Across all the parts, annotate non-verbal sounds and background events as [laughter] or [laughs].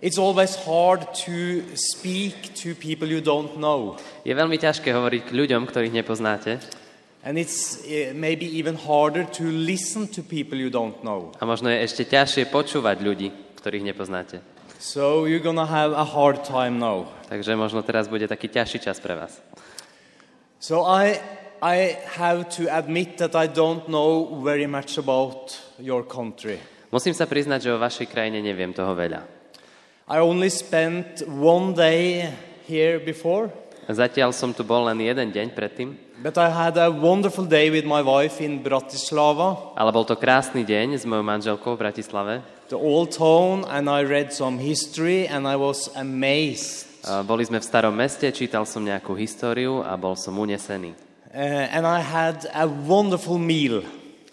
It's always hard to speak to people you don't know. Je veľmi ťažké hovoriť k ľuďom, ktorých nepoznáte. And it's uh, maybe even harder to listen to people you don't know. A možno je ešte ťažšie počúvať ľudí, ktorých nepoznáte. So you're gonna have a hard time now. Takže možno teraz bude taký ťažší čas pre vás. So I, I have to admit that I don't know very much about your country. Musím sa priznať, že o vašej krajine neviem toho veľa. I only spent one day here before, Zatiaľ som tu bol len jeden deň predtým, but I had a wonderful day with my wife in Bratislava, ale bol to krásny deň s mojou manželkou v Bratislave. the old town, and I read some history and I was amazed. Boli sme v starom meste, čítal som nejakú históriu a bol som unesený. Uh, and I had a wonderful meal.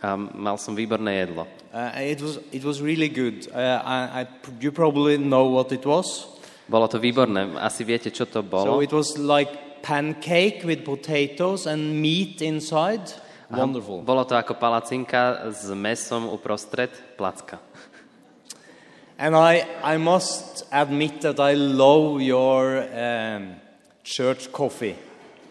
A mal som výborné jedlo. Uh, it, was, it was really good. Uh, I, I, you probably know what it was. Bolo to výborné. Asi viete, čo to So bolo. it was like pancake with potatoes and meat inside. Aha, Wonderful. Bolo to ako palacinka s mesom uprostred placka. And I, I must admit that I love your um, church coffee,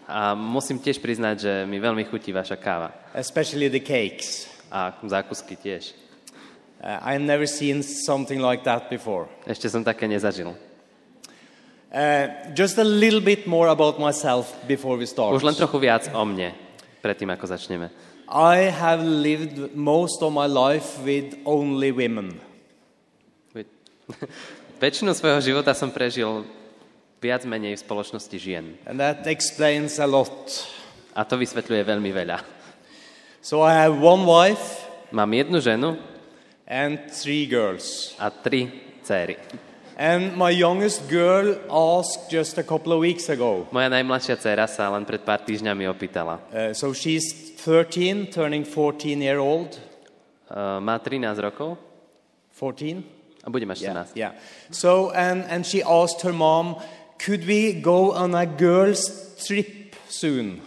A musím tiež priznať, že mi veľmi chutí vaša káva. especially the cakes. A zákusky tiež. Uh, I've never seen something like that before. Ešte som také nezažil. Uh, just a little bit more about myself before we start. Už len trochu viac o mne, predtým ako začneme. I have lived most of my life with only women. [laughs] Väčšinu svojho života som prežil viac menej v spoločnosti žien. And that explains a lot. A to vysvetľuje veľmi veľa. So I have one wife Mám jednu ženu and three girls. a tri céry. And my youngest girl asked just a couple of weeks ago. Moja najmladšia dcéra sa len pred pár týždňami opýtala. Uh, so she's 13, turning 14 year old. Uh, má 13 rokov 14? a bude mať Yeah, 14. yeah. So, and, and she asked her mom, could we go on a girls' trip soon?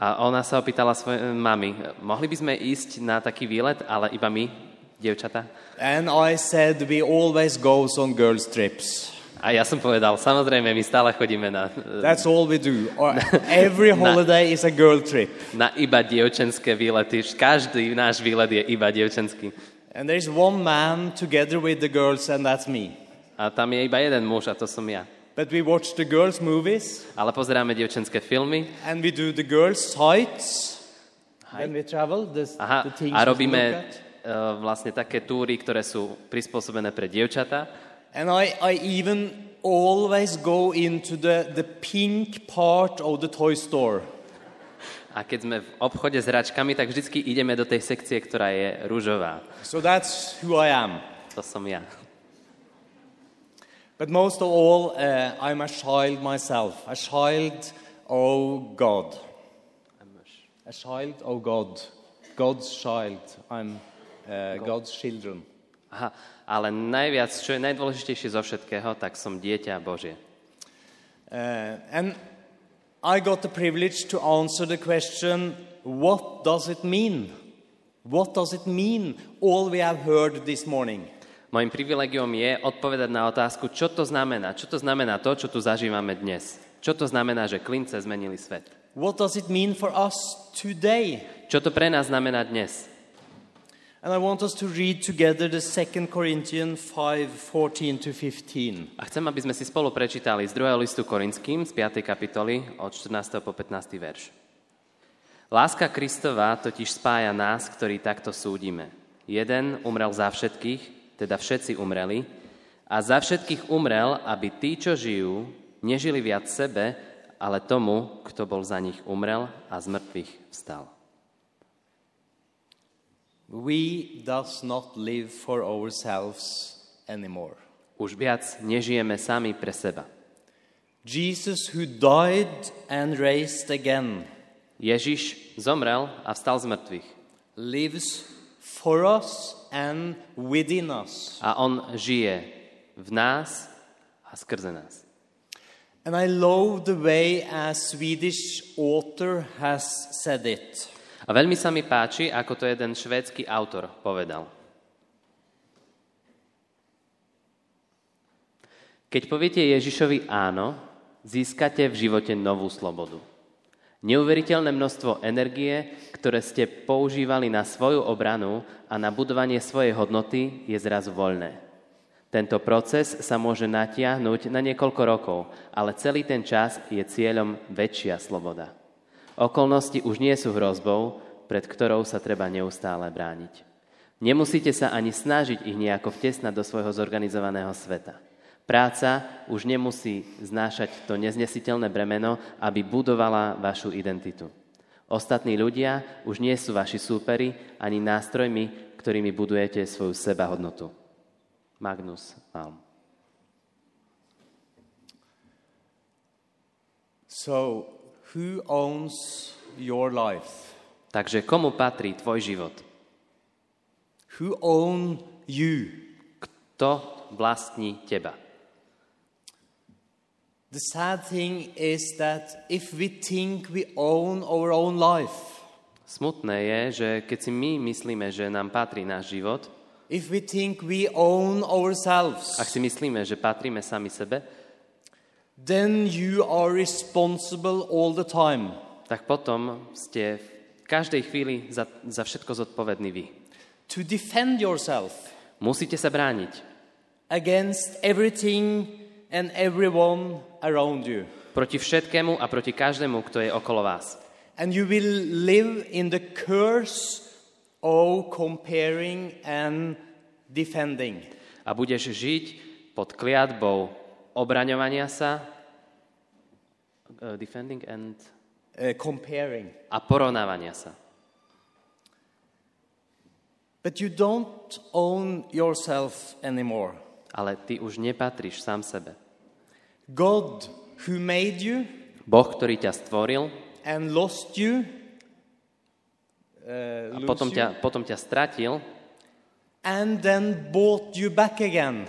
A ona sa opýtala svojej mami, mohli by sme ísť na taký výlet, ale iba my, dievčata? And I said, we always go on girls' trips. A ja som povedal, samozrejme, my stále chodíme na, That's all we do. [laughs] Every holiday is a girl trip. na iba dievčenské výlety. Každý náš výlet je iba dievčenský. And there's one man together with the girls, and that's me. A tam je iba jeden muž a to som ja. But we watch the girls' movies, Ale pozeráme dievčenské filmy and we do the girls' sites when we travel. The, Aha, the things a robíme uh, vlastne také túry, ktoré sú prispôsobené pre dievčatá. And I, I even always go into the, the pink part of the toy store. A keď sme v obchode s hračkami, tak vždycky ideme do tej sekcie, ktorá je rúžová. So that's who I am. To som ja. But most of all, uh, I'm a child myself, a child of God. A child of God. God's child. I'm uh, God's children. Aha, ale najviac, čo je najdôležitejšie zo všetkého, tak som dieťa Božie. Uh, and I got the privilege to answer the question what does it mean? What does it mean, all we have heard this morning? Mojím privilegiom je odpovedať na otázku, čo to znamená. Čo to znamená to, čo tu zažívame dnes. Čo to znamená, že klince zmenili svet. What does it mean for us today? Čo to pre nás znamená dnes. And I want us to read together the 2 Corinthians 5 14 to 15. A chcem, aby sme si spolu prečítali z 2. listu Korinským z 5. kapitoly od 14. po 15. verš. Láska Kristova totiž spája nás, ktorí takto súdime. Jeden umrel za všetkých, teda všetci umreli, a za všetkých umrel, aby tí, čo žijú, nežili viac sebe, ale tomu, kto bol za nich umrel a z mŕtvych vstal. We does not live for ourselves anymore. Už viac nežijeme sami pre seba. Jesus, who died and raised again, Ježiš zomrel a vstal z mŕtvych. lives for us and within us. A on žije v nás a skrze nás. And I love the way a Swedish author has said it. A veľmi sa mi páči, ako to jeden švédsky autor povedal. Keď poviete Ježišovi áno, získate v živote novú slobodu. Neuveriteľné množstvo energie, ktoré ste používali na svoju obranu a na budovanie svojej hodnoty, je zrazu voľné. Tento proces sa môže natiahnuť na niekoľko rokov, ale celý ten čas je cieľom väčšia sloboda. Okolnosti už nie sú hrozbou, pred ktorou sa treba neustále brániť. Nemusíte sa ani snažiť ich nejako vtesnať do svojho zorganizovaného sveta. Práca už nemusí znášať to neznesiteľné bremeno, aby budovala vašu identitu. Ostatní ľudia už nie sú vaši súperi ani nástrojmi, ktorými budujete svoju sebahodnotu. Magnus Malm. So, who owns your life? Takže komu patrí tvoj život? Who own you? Kto vlastní teba? The sad thing is that if we think we own our own life, Smutné je, že keď si my myslíme, že nám patrí náš život, if we think we own ourselves, ak si myslíme, že patríme sami sebe, then you are responsible all the time. tak potom ste v každej chvíli za, za všetko zodpovední vy. To defend yourself Musíte sa brániť against everything and everyone around you. proti všetkému a proti každému, kto je okolo vás. And you will live in the curse of comparing and defending. A budeš žiť pod kliatbou obraňovania sa, uh, defending and, Uh, comparing. a porovnávania sa. But you don't own yourself anymore. Ale ty už nepatríš sám sebe. God, who made you Boh, ktorý ťa stvoril and lost you, uh, a potom ťa, potom ťa stratil, and then bought you back again.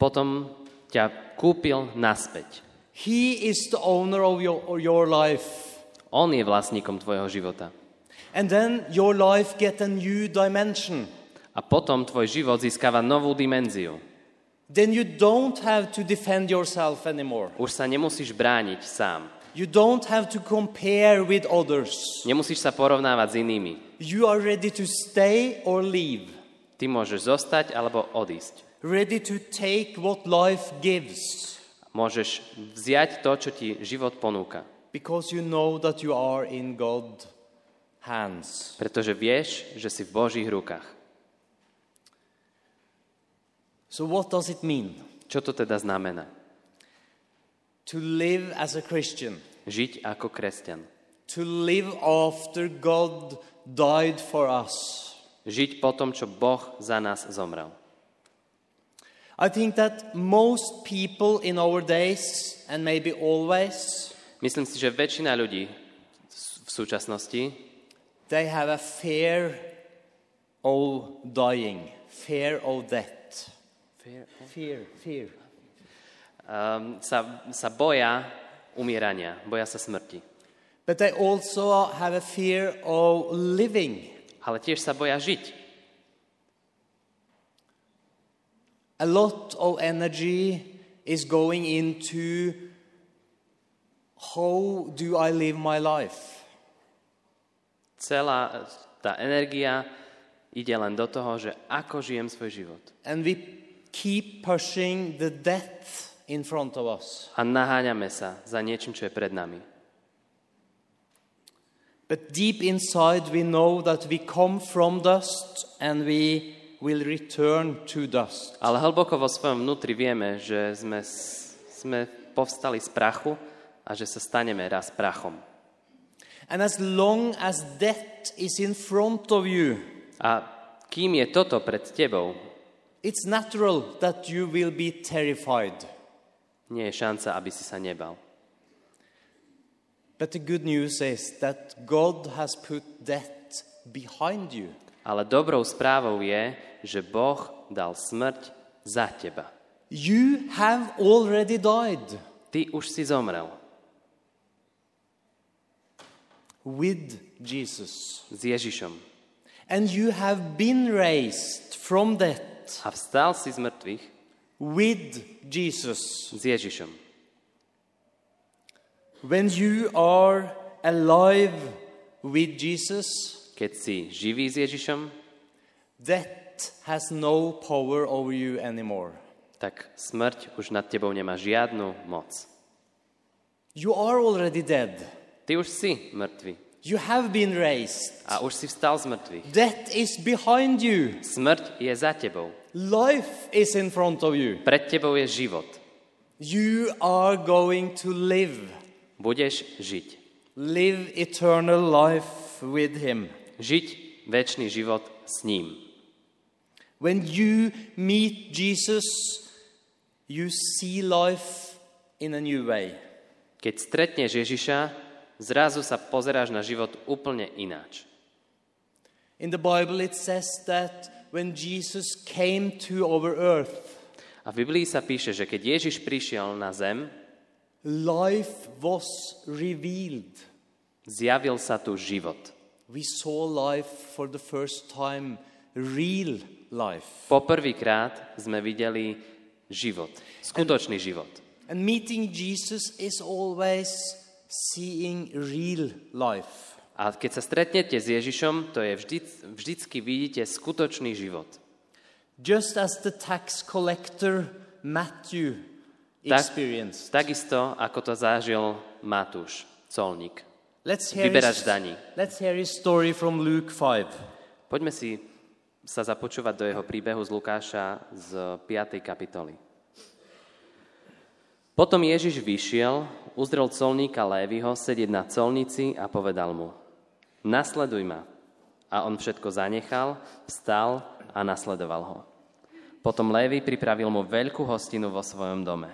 potom ťa kúpil naspäť. He is the owner of your, of your life. On je vlastníkom tvojho života. And then your life get a new dimension. A potom tvoj život získava novú dimenziu. Then you don't have to defend yourself anymore. Už sa nemusíš brániť sám. You don't have to compare with others. Nemusíš sa porovnávať s inými. You are ready to stay or leave, Ty môžeš zostať alebo odísť. ready to take what life gives Môžeš vziať to, čo ti život ponúka. because you know that you are in God's hands. Pretože vieš, že si v Božích rukách. So, what does it mean Čo to teda znamená? to live as a Christian? Žiť ako kresťan. To live after God died for us. Žiť po tom, čo Boh za nás zomrel. I think that most people in our days, and maybe always, Myslím si, že väčšina ľudí v súčasnosti they have a fear of dying, fear of death. Fear, fear. um, sa, sa boja umierania, boja sa smrti. But they also have a fear of living. Ale tiež sa boja žiť. A lot of energy is going into how do I live my life? Celá tá energia ide len do toho, že ako žijem svoj život. And we keep pushing the death in front of us. A naháňame sa za niečím, čo je pred nami. But deep inside, we know that we come from dust and we will return to dust. Ale hlboko vo svojom vnútri vieme, že sme, sme povstali z prachu a že sa staneme raz prachom. And as long as death is in front of you, A kým je toto pred tebou, it's natural that you will be terrified. nie je šanca, aby si sa nebal. But the good news is that God has put death behind you. Ale dobrou správou je, že Boh dal smrť za teba. You have already died Ty už si zomrel with Jesus. s Ježišom And you have been raised from death a vstal si z mŕtvych with Jesus. s Ježišom. When you are alive with Jesus, Keď si živý s Ježišom, death has no power over you anymore. tak smrť už nad tebou nemá žiadnu moc. You are already dead. Ty už si mŕtvy You have been raised. a už si vstal z mŕtvych. Death is behind you. Smrť je za tebou. Life is in front of you. Pred tebou je život. You are going to live. Budeš žiť. Live eternal life with Him. Žiť väčší život s ním. When you meet Jesus, you see life in a new way. Keď stretneš Ježiša, zrazu sa pozeráš na život úplne ináč. In the Bible, it says that when Jesus came to our earth, A v Biblii sa píše, že keď Ježiš prišiel na zem, life was revealed. zjavil sa tu život. We saw life for the first time, real life. Poprvýkrát sme videli život, skutočný život. And meeting Jesus is always seeing real life. A keď sa stretnete s Ježišom, to je vždy, vždycky vidíte skutočný život. Just as the tax collector Matthew Tak, experienced. takisto, ako to zažil Matúš, colník. Let's hear, Vyberač his, daní. let's hear his story from Luke 5. Poďme si sa započúvať do jeho príbehu z Lukáša z 5. kapitoly. Potom Ježiš vyšiel, uzrel colníka Lévyho sedieť na colnici a povedal mu, nasleduj ma. A on všetko zanechal, vstal a nasledoval ho. Potom Lévy pripravil mu veľkú hostinu vo svojom dome.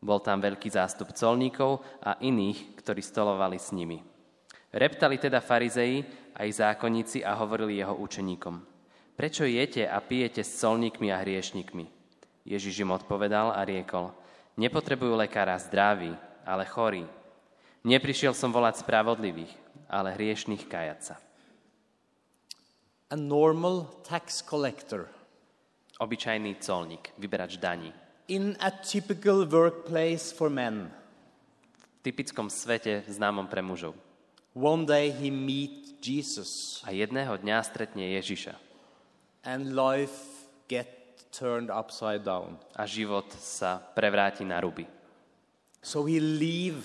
Bol tam veľký zástup colníkov a iných, ktorí stolovali s nimi. Reptali teda farizei aj zákonníci a hovorili jeho učeníkom. Prečo jete a pijete s colníkmi a hriešnikmi? Ježiš im odpovedal a riekol, nepotrebujú lekára zdraví, ale chorí. Neprišiel som volať spravodlivých, ale hriešných kajať sa. A normal tax collector Obyčajný colník, vyberač daní. in a typical workplace for men. V typickom svete známom pre mužov. One day he meet Jesus A jedného dňa stretne Ježiša and life get turned upside down. a život sa prevráti na ruby. So he leave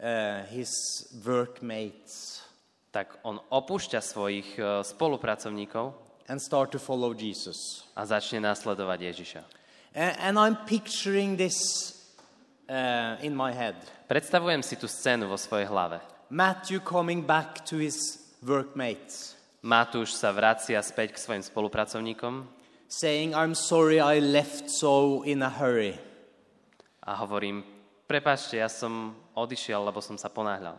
uh, his workmates Tak on opúšťa svojich e, spolupracovníkov and start to follow Jesus. a začne nasledovať Ježiša. And I'm picturing this uh, in my head. Predstavujem si tú scénu vo svojej hlave. Matthew coming back to his workmates, Matúš sa vracia späť k svojim spolupracovníkom saying, I'm sorry I left so in a hurry. a hovorím, prepačte, ja som odišiel, lebo som sa ponáhľal.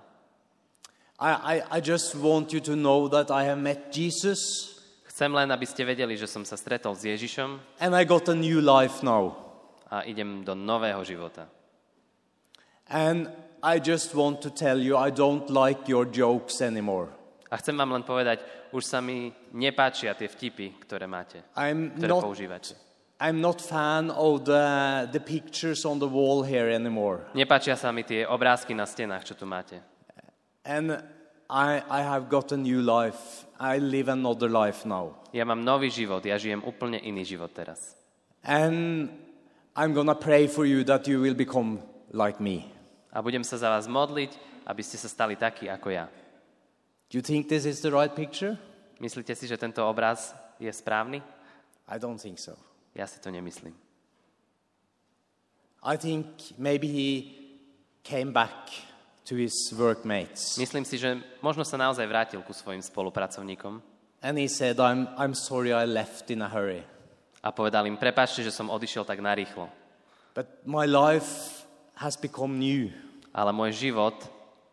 I, I, I just want you to know that I have met Jesus Chcem len, aby ste vedeli, že som sa stretol s Ježišom and I got a new life now. a idem do nového života. And I just want to tell you, I don't like your jokes anymore. A chcem vám len povedať, už sa mi nepáčia tie vtipy, ktoré máte, I'm ktoré not, používate. I'm not fan of the, the pictures on the wall here anymore. Nepáčia sa mi tie obrázky na stenách, čo tu máte. And I, I have got a new life. I live another life now. Ja mám nový život, ja žijem úplne iný život teraz. And I'm gonna pray for you that you will become like me. A budem sa za vás modliť, aby ste sa stali takí ako ja. Do you think this is the right picture? Myslíte si, že tento obraz je správny? I don't think so. Ja si to nemyslím. I think maybe he came back to his workmates Myslím si, že možno sa naozaj vrátil ku svojim spolupracovníkom and he said, I'm, I'm sorry I left in a hurry. a povedal im, prepáčte, že som odišiel tak narýchlo. But my life has become new. Ale môj život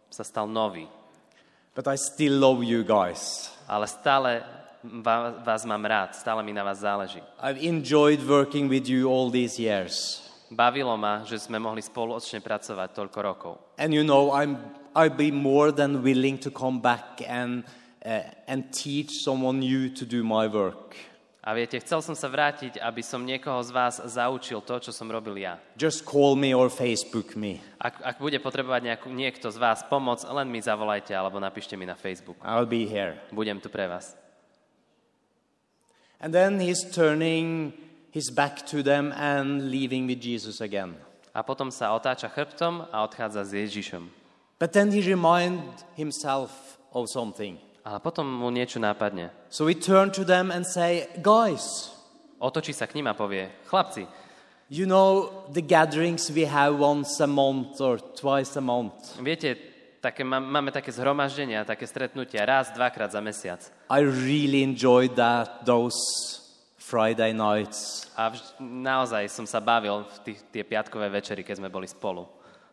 sa stal nový. But I still love you guys. Ale stále vás, mám rád, stále mi na vás záleží. I've enjoyed working with you all these years. Bavilo ma, že sme mohli spoločne pracovať toľko rokov. And you know, I'm, I'd be more than willing to come back and, uh, and teach someone new to do my work. A viete, chcel som sa vrátiť, aby som niekoho z vás zaučil to, čo som robil ja. Just call me or Facebook me. Ak, ak bude potrebovať nejakú, niekto z vás pomoc, len mi zavolajte alebo napíšte mi na Facebook. I'll be here. Budem tu pre vás. And then he's turning his back to them and leaving with Jesus again. A potom sa otáča chrbtom a odchádza s Ježišom. But then he remind himself of something. Ale potom mu niečo nápadne. So he turned to them and say, guys, Otočí sa k ním a povie, chlapci, you know the gatherings we have once a month or twice a month. viete, také, má- máme také zhromaždenia, také stretnutia raz, dvakrát za mesiac. I really enjoyed that, those Friday nights. A vž- naozaj som sa bavil v tých, tie piatkové večery, keď sme boli spolu.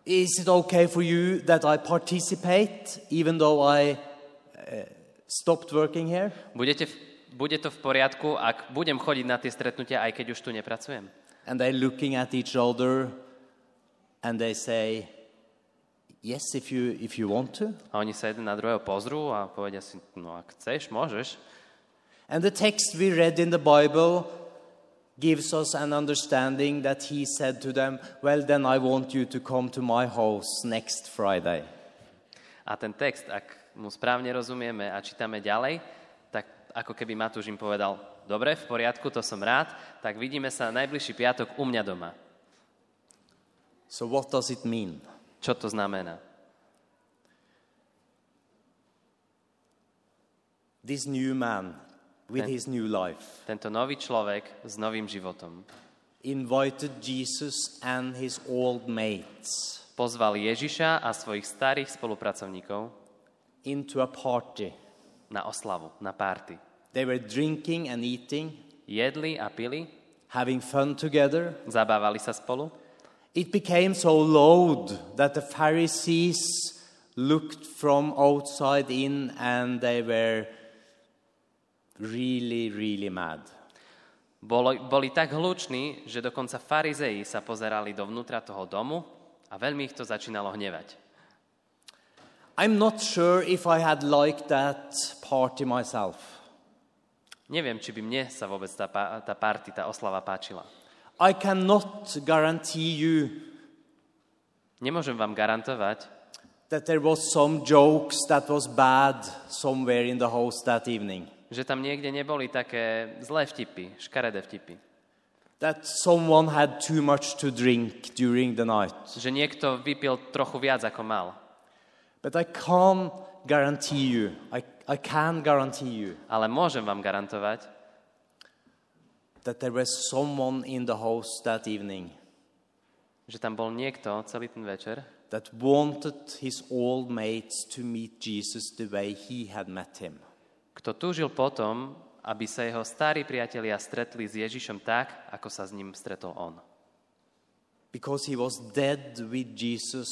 Is it okay for you that I participate even though I uh, stopped working here? Budete v, bude to v poriadku, ak budem chodiť na tie stretnutia, aj keď už tu nepracujem? And they're looking at each other and they say, Yes, if you, if you want to. A oni sa jeden na druhého pozrú a povedia si, no ak chceš, môžeš. And the text we read in the Bible gives us an understanding that he said to them, Well, then I want you to come to my house next Friday. A ten text, ak mu správne rozumieme a čítame ďalej, tak ako keby Matúš im povedal, dobre, v poriadku, to som rád, tak vidíme sa najbližší piatok u mňa doma. So, what does it mean? Čo to znamená? This new man with Okay. his new life Tento nový človek s novým životom invited Jesus and his old mates pozval Ježiša a svojich starých spolupracovníkov into a party. na oslavu, na párty. They were drinking and eating, Jedli a pili, having fun together. zabávali sa spolu. It became so loud that the Pharisees looked from outside in and they were really, really mad. Bolo, boli tak hluční, že dokonca farizei sa pozerali dovnútra toho domu a veľmi ich to začínalo hnevať. I'm not sure if I had liked that party myself. Neviem, či by mne sa vôbec tá, tá party, tá oslava páčila. I cannot guarantee you Nemôžem vám garantovať, that there was some jokes that was bad somewhere in the house that evening. že tam niekde neboli také zlé vtipy, škaredé vtipy. That someone had too much to drink during the night. Že niekto vypil trochu viac, ako mal. But I can't guarantee you, I, I can guarantee you Ale môžem vám garantovať, that there was someone in the house that evening že tam bol niekto celý ten večer, that wanted his old mates to meet Jesus the way he had met him. kto túžil potom, aby sa jeho starí priatelia stretli s Ježišom tak, ako sa s ním stretol on. Because he was dead with Jesus.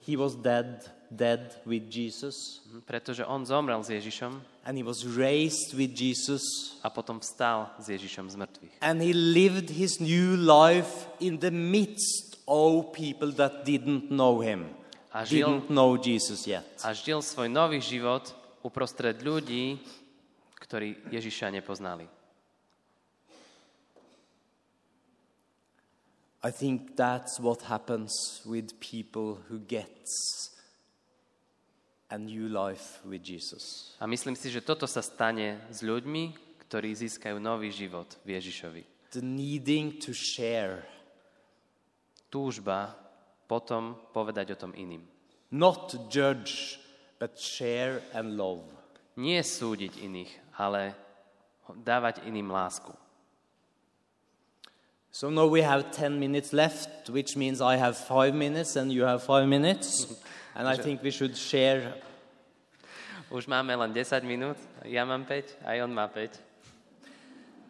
He was dead, dead with Jesus. Mhm, Pretože on zomrel s Ježišom And he was raised with Jesus. a potom vstal s Ježišom z mŕtvych. And he lived his new life in the midst of people that didn't know him, A žil, didn't know Jesus yet. a žil svoj nový život uprostred ľudí, ktorí Ježiša nepoznali. I think that's what happens with people who gets a new life with Jesus. A myslím si, že toto sa stane s ľuďmi, ktorí získajú nový život v Ježišovi. The needing to share, Túžba potom povedať o tom iným. not judge, but share and love. Nie súdiť iných, ale dávať iným lásku. So now we have 10 minutes left, which means I have five minutes and you have five minutes. [laughs] And I think we should share. Už máme len 10 minút, ja mám 5, aj on má 5.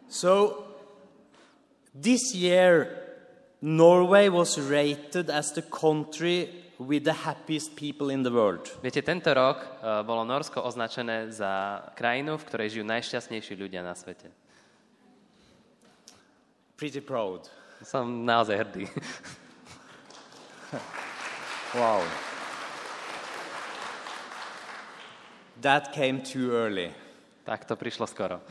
So this year, Norway was rated as the country with the happiest people in the world. Viete, tento rok uh, bolo Norsko označené za krajinu, v ktorej žijú najšťastnejší ľudia na svete. Pretty proud. Som naozaj hrdý. [laughs] Wow. That came too early. tak to prišlo skoro.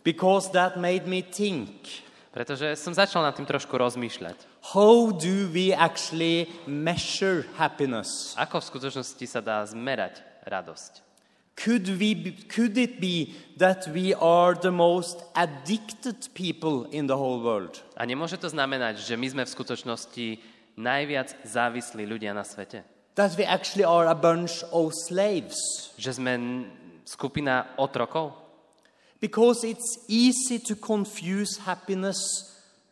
because that made me think Pretože som začal nad tým trošku rozmýšľať. how do we actually measure happiness? Ako v skutočnosti sa dá zmerať radosť? Could, we could it be that we are the most addicted people in the whole world? A nemôže to znamenať, že my sme v skutočnosti najviac závislí ľudia na svete? That we actually are a bunch of slaves? Že sme skupina otrokov? Because it's easy to confuse happiness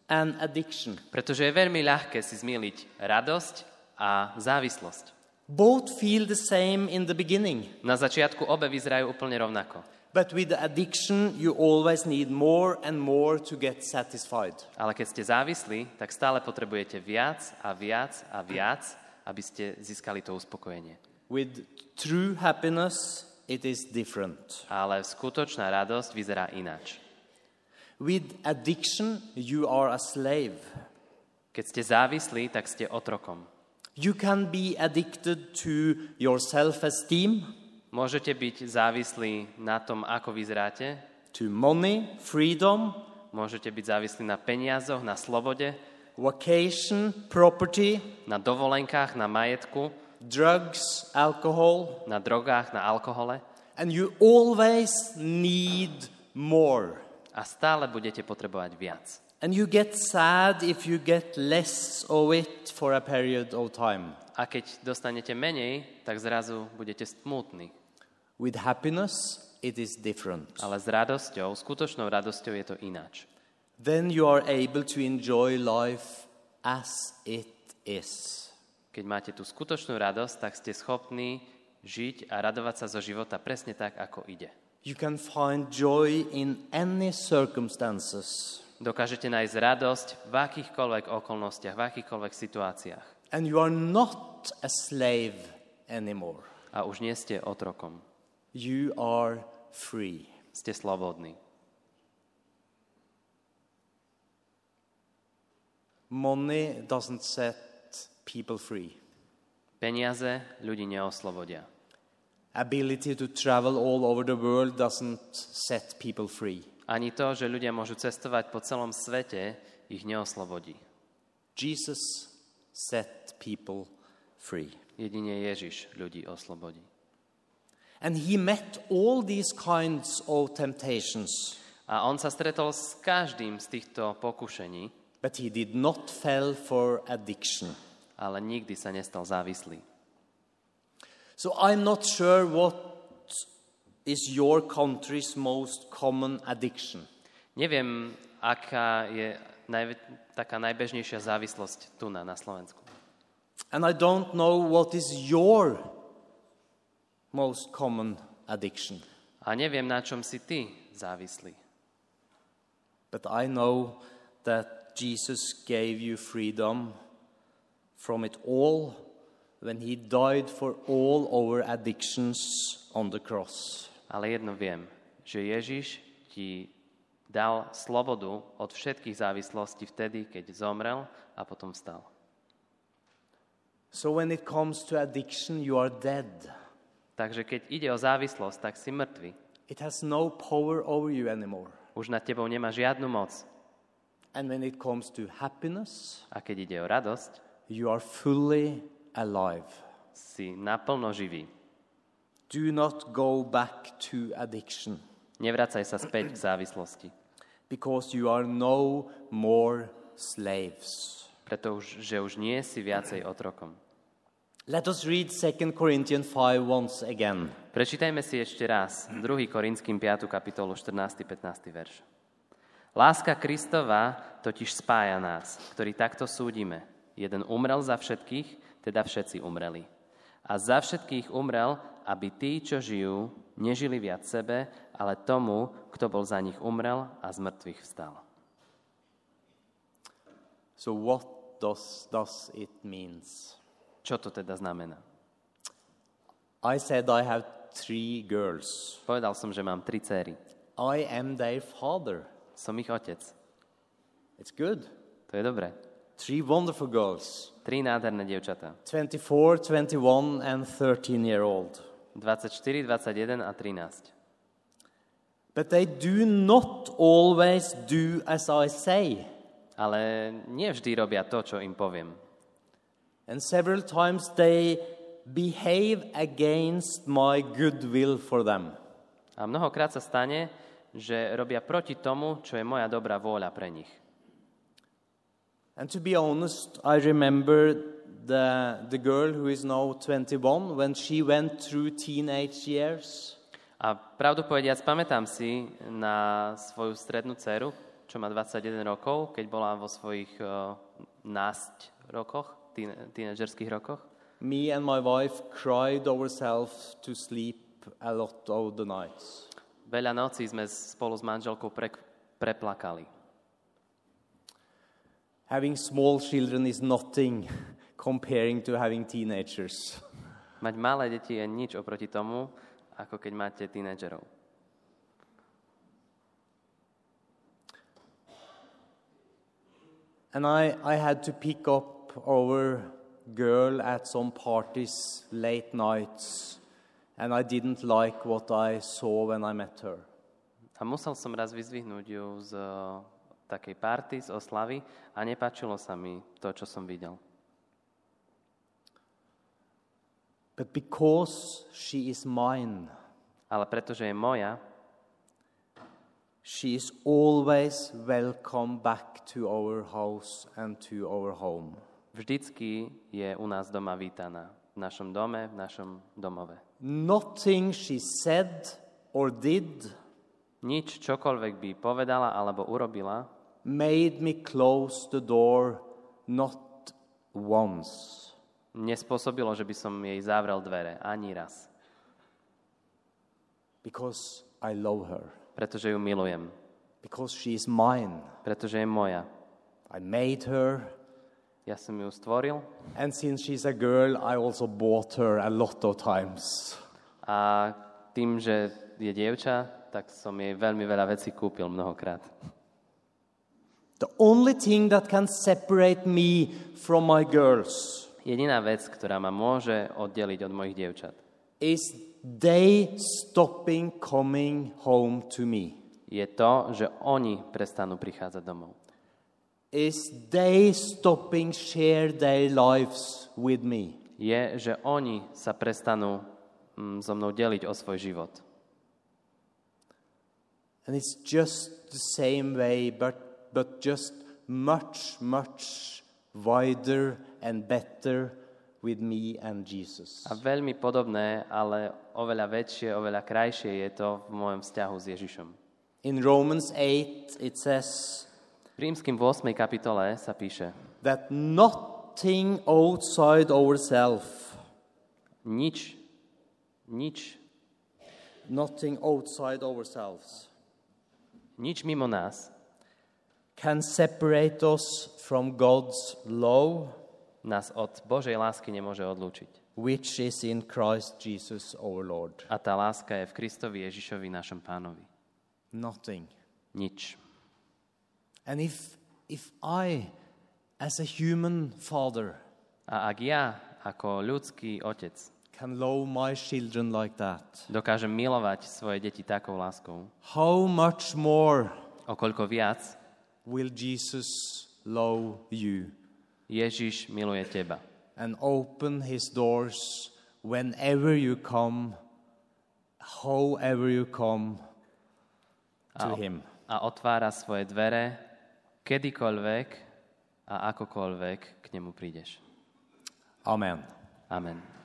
and addiction. Pretože je veľmi ľahké si zmieliť radosť a závislosť. Both feel the same in the beginning, Na začiatku obe vyzerajú úplne rovnako. but with addiction, you always need more and more to get satisfied. Ale keď ste závislí, tak stále potrebujete viac a viac a viac, aby ste získali to uspokojenie. With true happiness, it is different. Ale skutočná radosť vyzerá ináč. With addiction, you are a slave. Keď ste závislí, tak ste otrokom. You can be addicted to your self esteem, Môžete byť závislí na tom, ako vyzeráte, to money, freedom, môžete byť závislí na peniazoch, na slobode, vacation, property, na dovolenkách, na majetku, drugs, alcohol, na drogách, na alkohole and you always need more. a stále budete potrebovať viac. And you get sad if you get less of it for a period of time. A keď dostanete menej, tak zrazu budete smutní. With happiness, it is different. Ale s radosťou, skutočnou radosťou je to ináč. Then you are able to enjoy life as it is. Keď máte tú skutočnú radosť, tak ste schopní žiť a radovať sa zo života presne tak, ako ide. You can find joy in any circumstances. Dokážete nájsť radosť v akýchkoľvek okolnostiach, v akýchkoľvek situáciách. And you are not a slave anymore. A už nie ste otrokom. You are free. Ste slobodní. Money doesn't set people free. Peniaze ľudí neoslobodia. Ability to travel all over the world doesn't set people free. Ani to, že ľudia môžu cestovať po celom svete, ich neoslobodí. Jesus set people free. Jedine Ježiš ľudí oslobodí. And he met all these kinds of temptations, A on sa stretol s každým z týchto pokušení, but he did not fall for addiction. ale nikdy sa nestal závislý. So I'm not sure what is your country's most common addiction. Neviem, aká je najvä- taká najbežnejšia závislosť tu na, na Slovensku. And I don't know what is your most common addiction. A neviem, na čom si ty závislý. But I know that Jesus gave you freedom from it all when he died for all our addictions on the cross. Ale jedno viem, že Ježiš ti dal slobodu od všetkých závislostí vtedy, keď zomrel a potom vstal. So when it comes to addiction, you are dead. Takže keď ide o závislosť, tak si mŕtvy. It has no power over you anymore. Už nad tebou nemá žiadnu moc. And when it comes to happiness, A keď ide o radosť, you are fully alive. si naplno živý. Do not go back to addiction Nevracaj sa späť k závislosti. because you are no more slaves. Pretože že už nie si viacej otrokom. Let us read 2 Corinthians 5 once again. Prečítajme si ešte raz 2. Korinským 5. kapitolu 14. 15. verš. Láska Kristova totiž spája nás, ktorí takto súdime. Jeden umrel za všetkých, teda všetci umreli. A za všetkých umrel, aby tí, čo žijú, nežili viac sebe, ale tomu, kto bol za nich umrel a z mŕtvych vstal. So what does, does it means? Čo to teda znamená? I said I have three girls. Povedal som, že mám tri céry. I am their father. Som ich otec. It's good. To je dobré. Three wonderful girls. Tri nádherné dievčatá. 24, 21 and 13 year old. 24, 21 a 13. But they do not always do as I say. Ale nevždy robia to, čo im poviem. And several times they behave against my goodwill for them. A mnohokrát sa stane, že robia proti tomu, čo je moja dobrá vôľa pre nich. And to be honest, I remember the, the girl who is now 21 when she went through teenage years. A pravdu povediac, pamätám si na svoju strednú dceru, čo má 21 rokov, keď bola vo svojich uh, násť rokoch, tín, tínedžerských rokoch. Me and my wife cried ourselves to sleep a lot of the nights. Veľa nocí sme spolu s manželkou pre, preplakali. Having small children is nothing comparing to having teenagers. Mať malé deti je nič oproti tomu, ako keď máte tínedžerov. And I, I had to pick up our girl at some parties late nights, and I didn't like what I saw when I met her. A musel som raz vyzvihnúť ju z uh, takej party, z oslavy a nepáčilo sa mi to, čo som videl. But because she is mine, Ale pretože je moja, she is always welcome back to our house and to our home. vždycky je u nás doma vítaná. V našom dome, v našom domove. Nothing she said or did Nič, čokoľvek by povedala alebo urobila, made me close the door not once. Nespôsobilo, že by som jej zavrel dvere. Ani raz. Because I love her. Pretože ju milujem. Because she is mine. Pretože je moja. I made her. Ja som ju stvoril And since she's a girl, I also bought her a lot of times. a tým, že je dievča, tak som jej veľmi veľa vecí kúpil mnohokrát. The only thing that can separate me from my girls Jediná vec, ktorá ma môže oddeliť od mojich dievčat, is they stopping coming home to me. je to, že oni prestanú prichádzať domov. Is they stopping share their lives with me. Je, že oni sa prestanú mm, so mnou deliť o svoj život. And it's just the same way, but, but just much, much wider and better with me and Jesus. A veľmi podobné, ale oveľa väčšie, oveľa krajšie je to v môjom vzťahu s Ježišom. In Romans 8, it says V rímským 8. kapitole sa píše, that nothing outside ourselves, nič, nič, nothing outside ourselves, nič mimo nás can separate us from God's love, nás od Božej lásky nemôže odlúčiť. which is in Christ Jesus our Lord. A tá láska je v Kristovi Ježišovi, našom pánovi. Nothing. Nič. And if, if I, as a human father, A ak ja, ako ľudský otec, can love my children like that, dokážem milovať svoje deti takou láskou, how much more o koľko viac will Jesus love you Ježiš miluje teba. and open his doors whenever you come, however you come to A, him? a otvára svoje dvere kedykoľvek a akokoľvek k nemu prídeš. Amen. Amen.